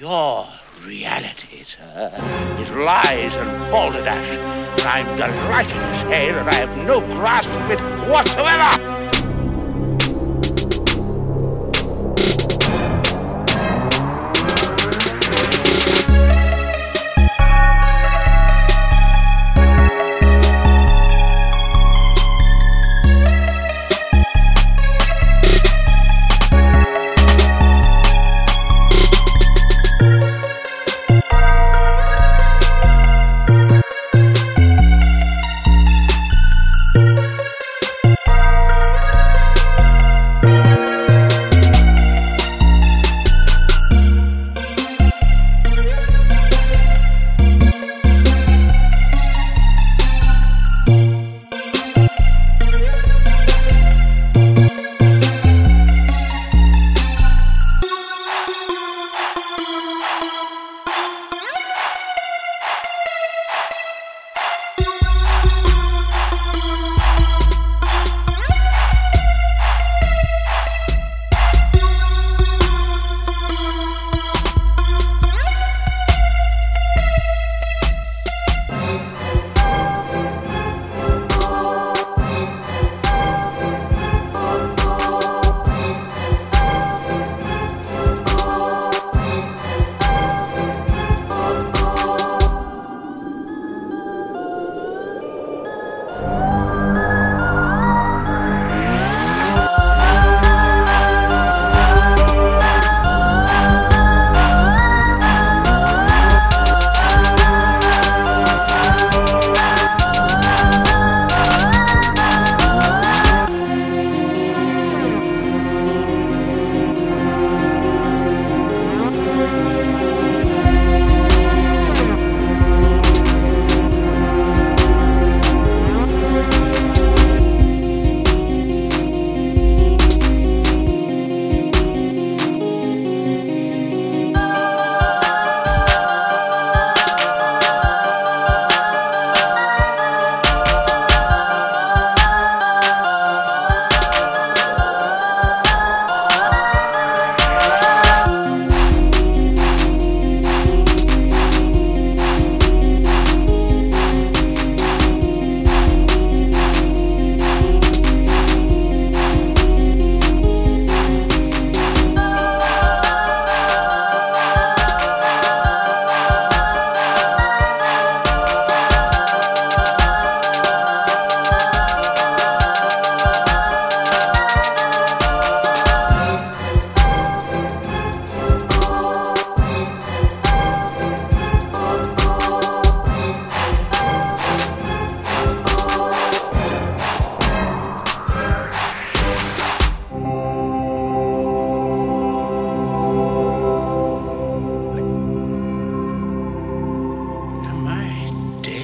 Your reality, sir, is lies and balderdash. And I'm delighted to say that I have no grasp of it whatsoever.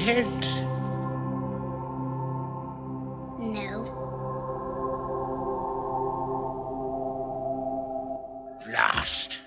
Dead? No. Blast.